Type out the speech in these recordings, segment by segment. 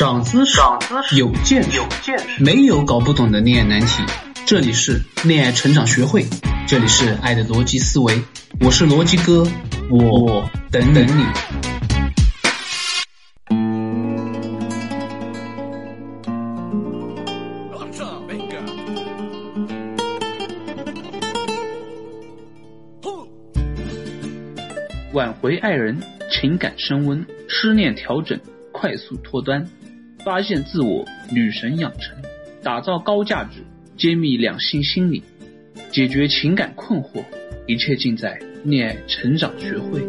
长姿势，有见识，没有搞不懂的恋爱难题。这里是恋爱成长学会，这里是爱的逻辑思维，我是逻辑哥，我等等你。挽回爱人，情感升温，失恋调整，快速脱单，发现自我，女神养成，打造高价值，揭秘两性心理，解决情感困惑，一切尽在恋爱成长学会。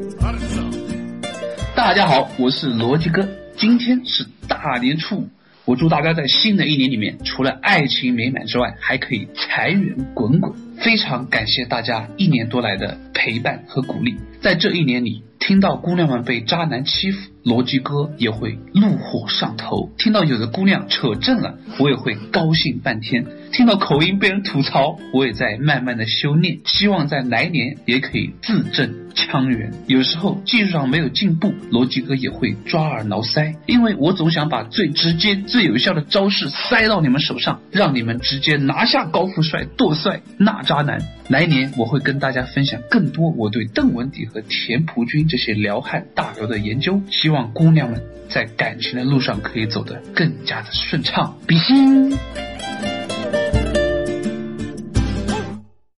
大家好，我是逻辑哥，今天是大年初五，我祝大家在新的一年里面，除了爱情美满之外，还可以财源滚滚。非常感谢大家一年多来的陪伴和鼓励，在这一年里，听到姑娘们被渣男欺负，逻辑哥也会怒火上头；听到有的姑娘扯正了，我也会高兴半天；听到口音被人吐槽，我也在慢慢的修炼，希望在来年也可以自正汤圆。有时候技术上没有进步，逻辑哥也会抓耳挠腮，因为我总想把最直接、最有效的招式塞到你们手上，让你们直接拿下高富帅、剁帅那渣男。来年我会跟大家分享更多我对邓文迪和田朴珺这些撩汉大刘的研究，希望姑娘们在感情的路上可以走得更加的顺畅。比心。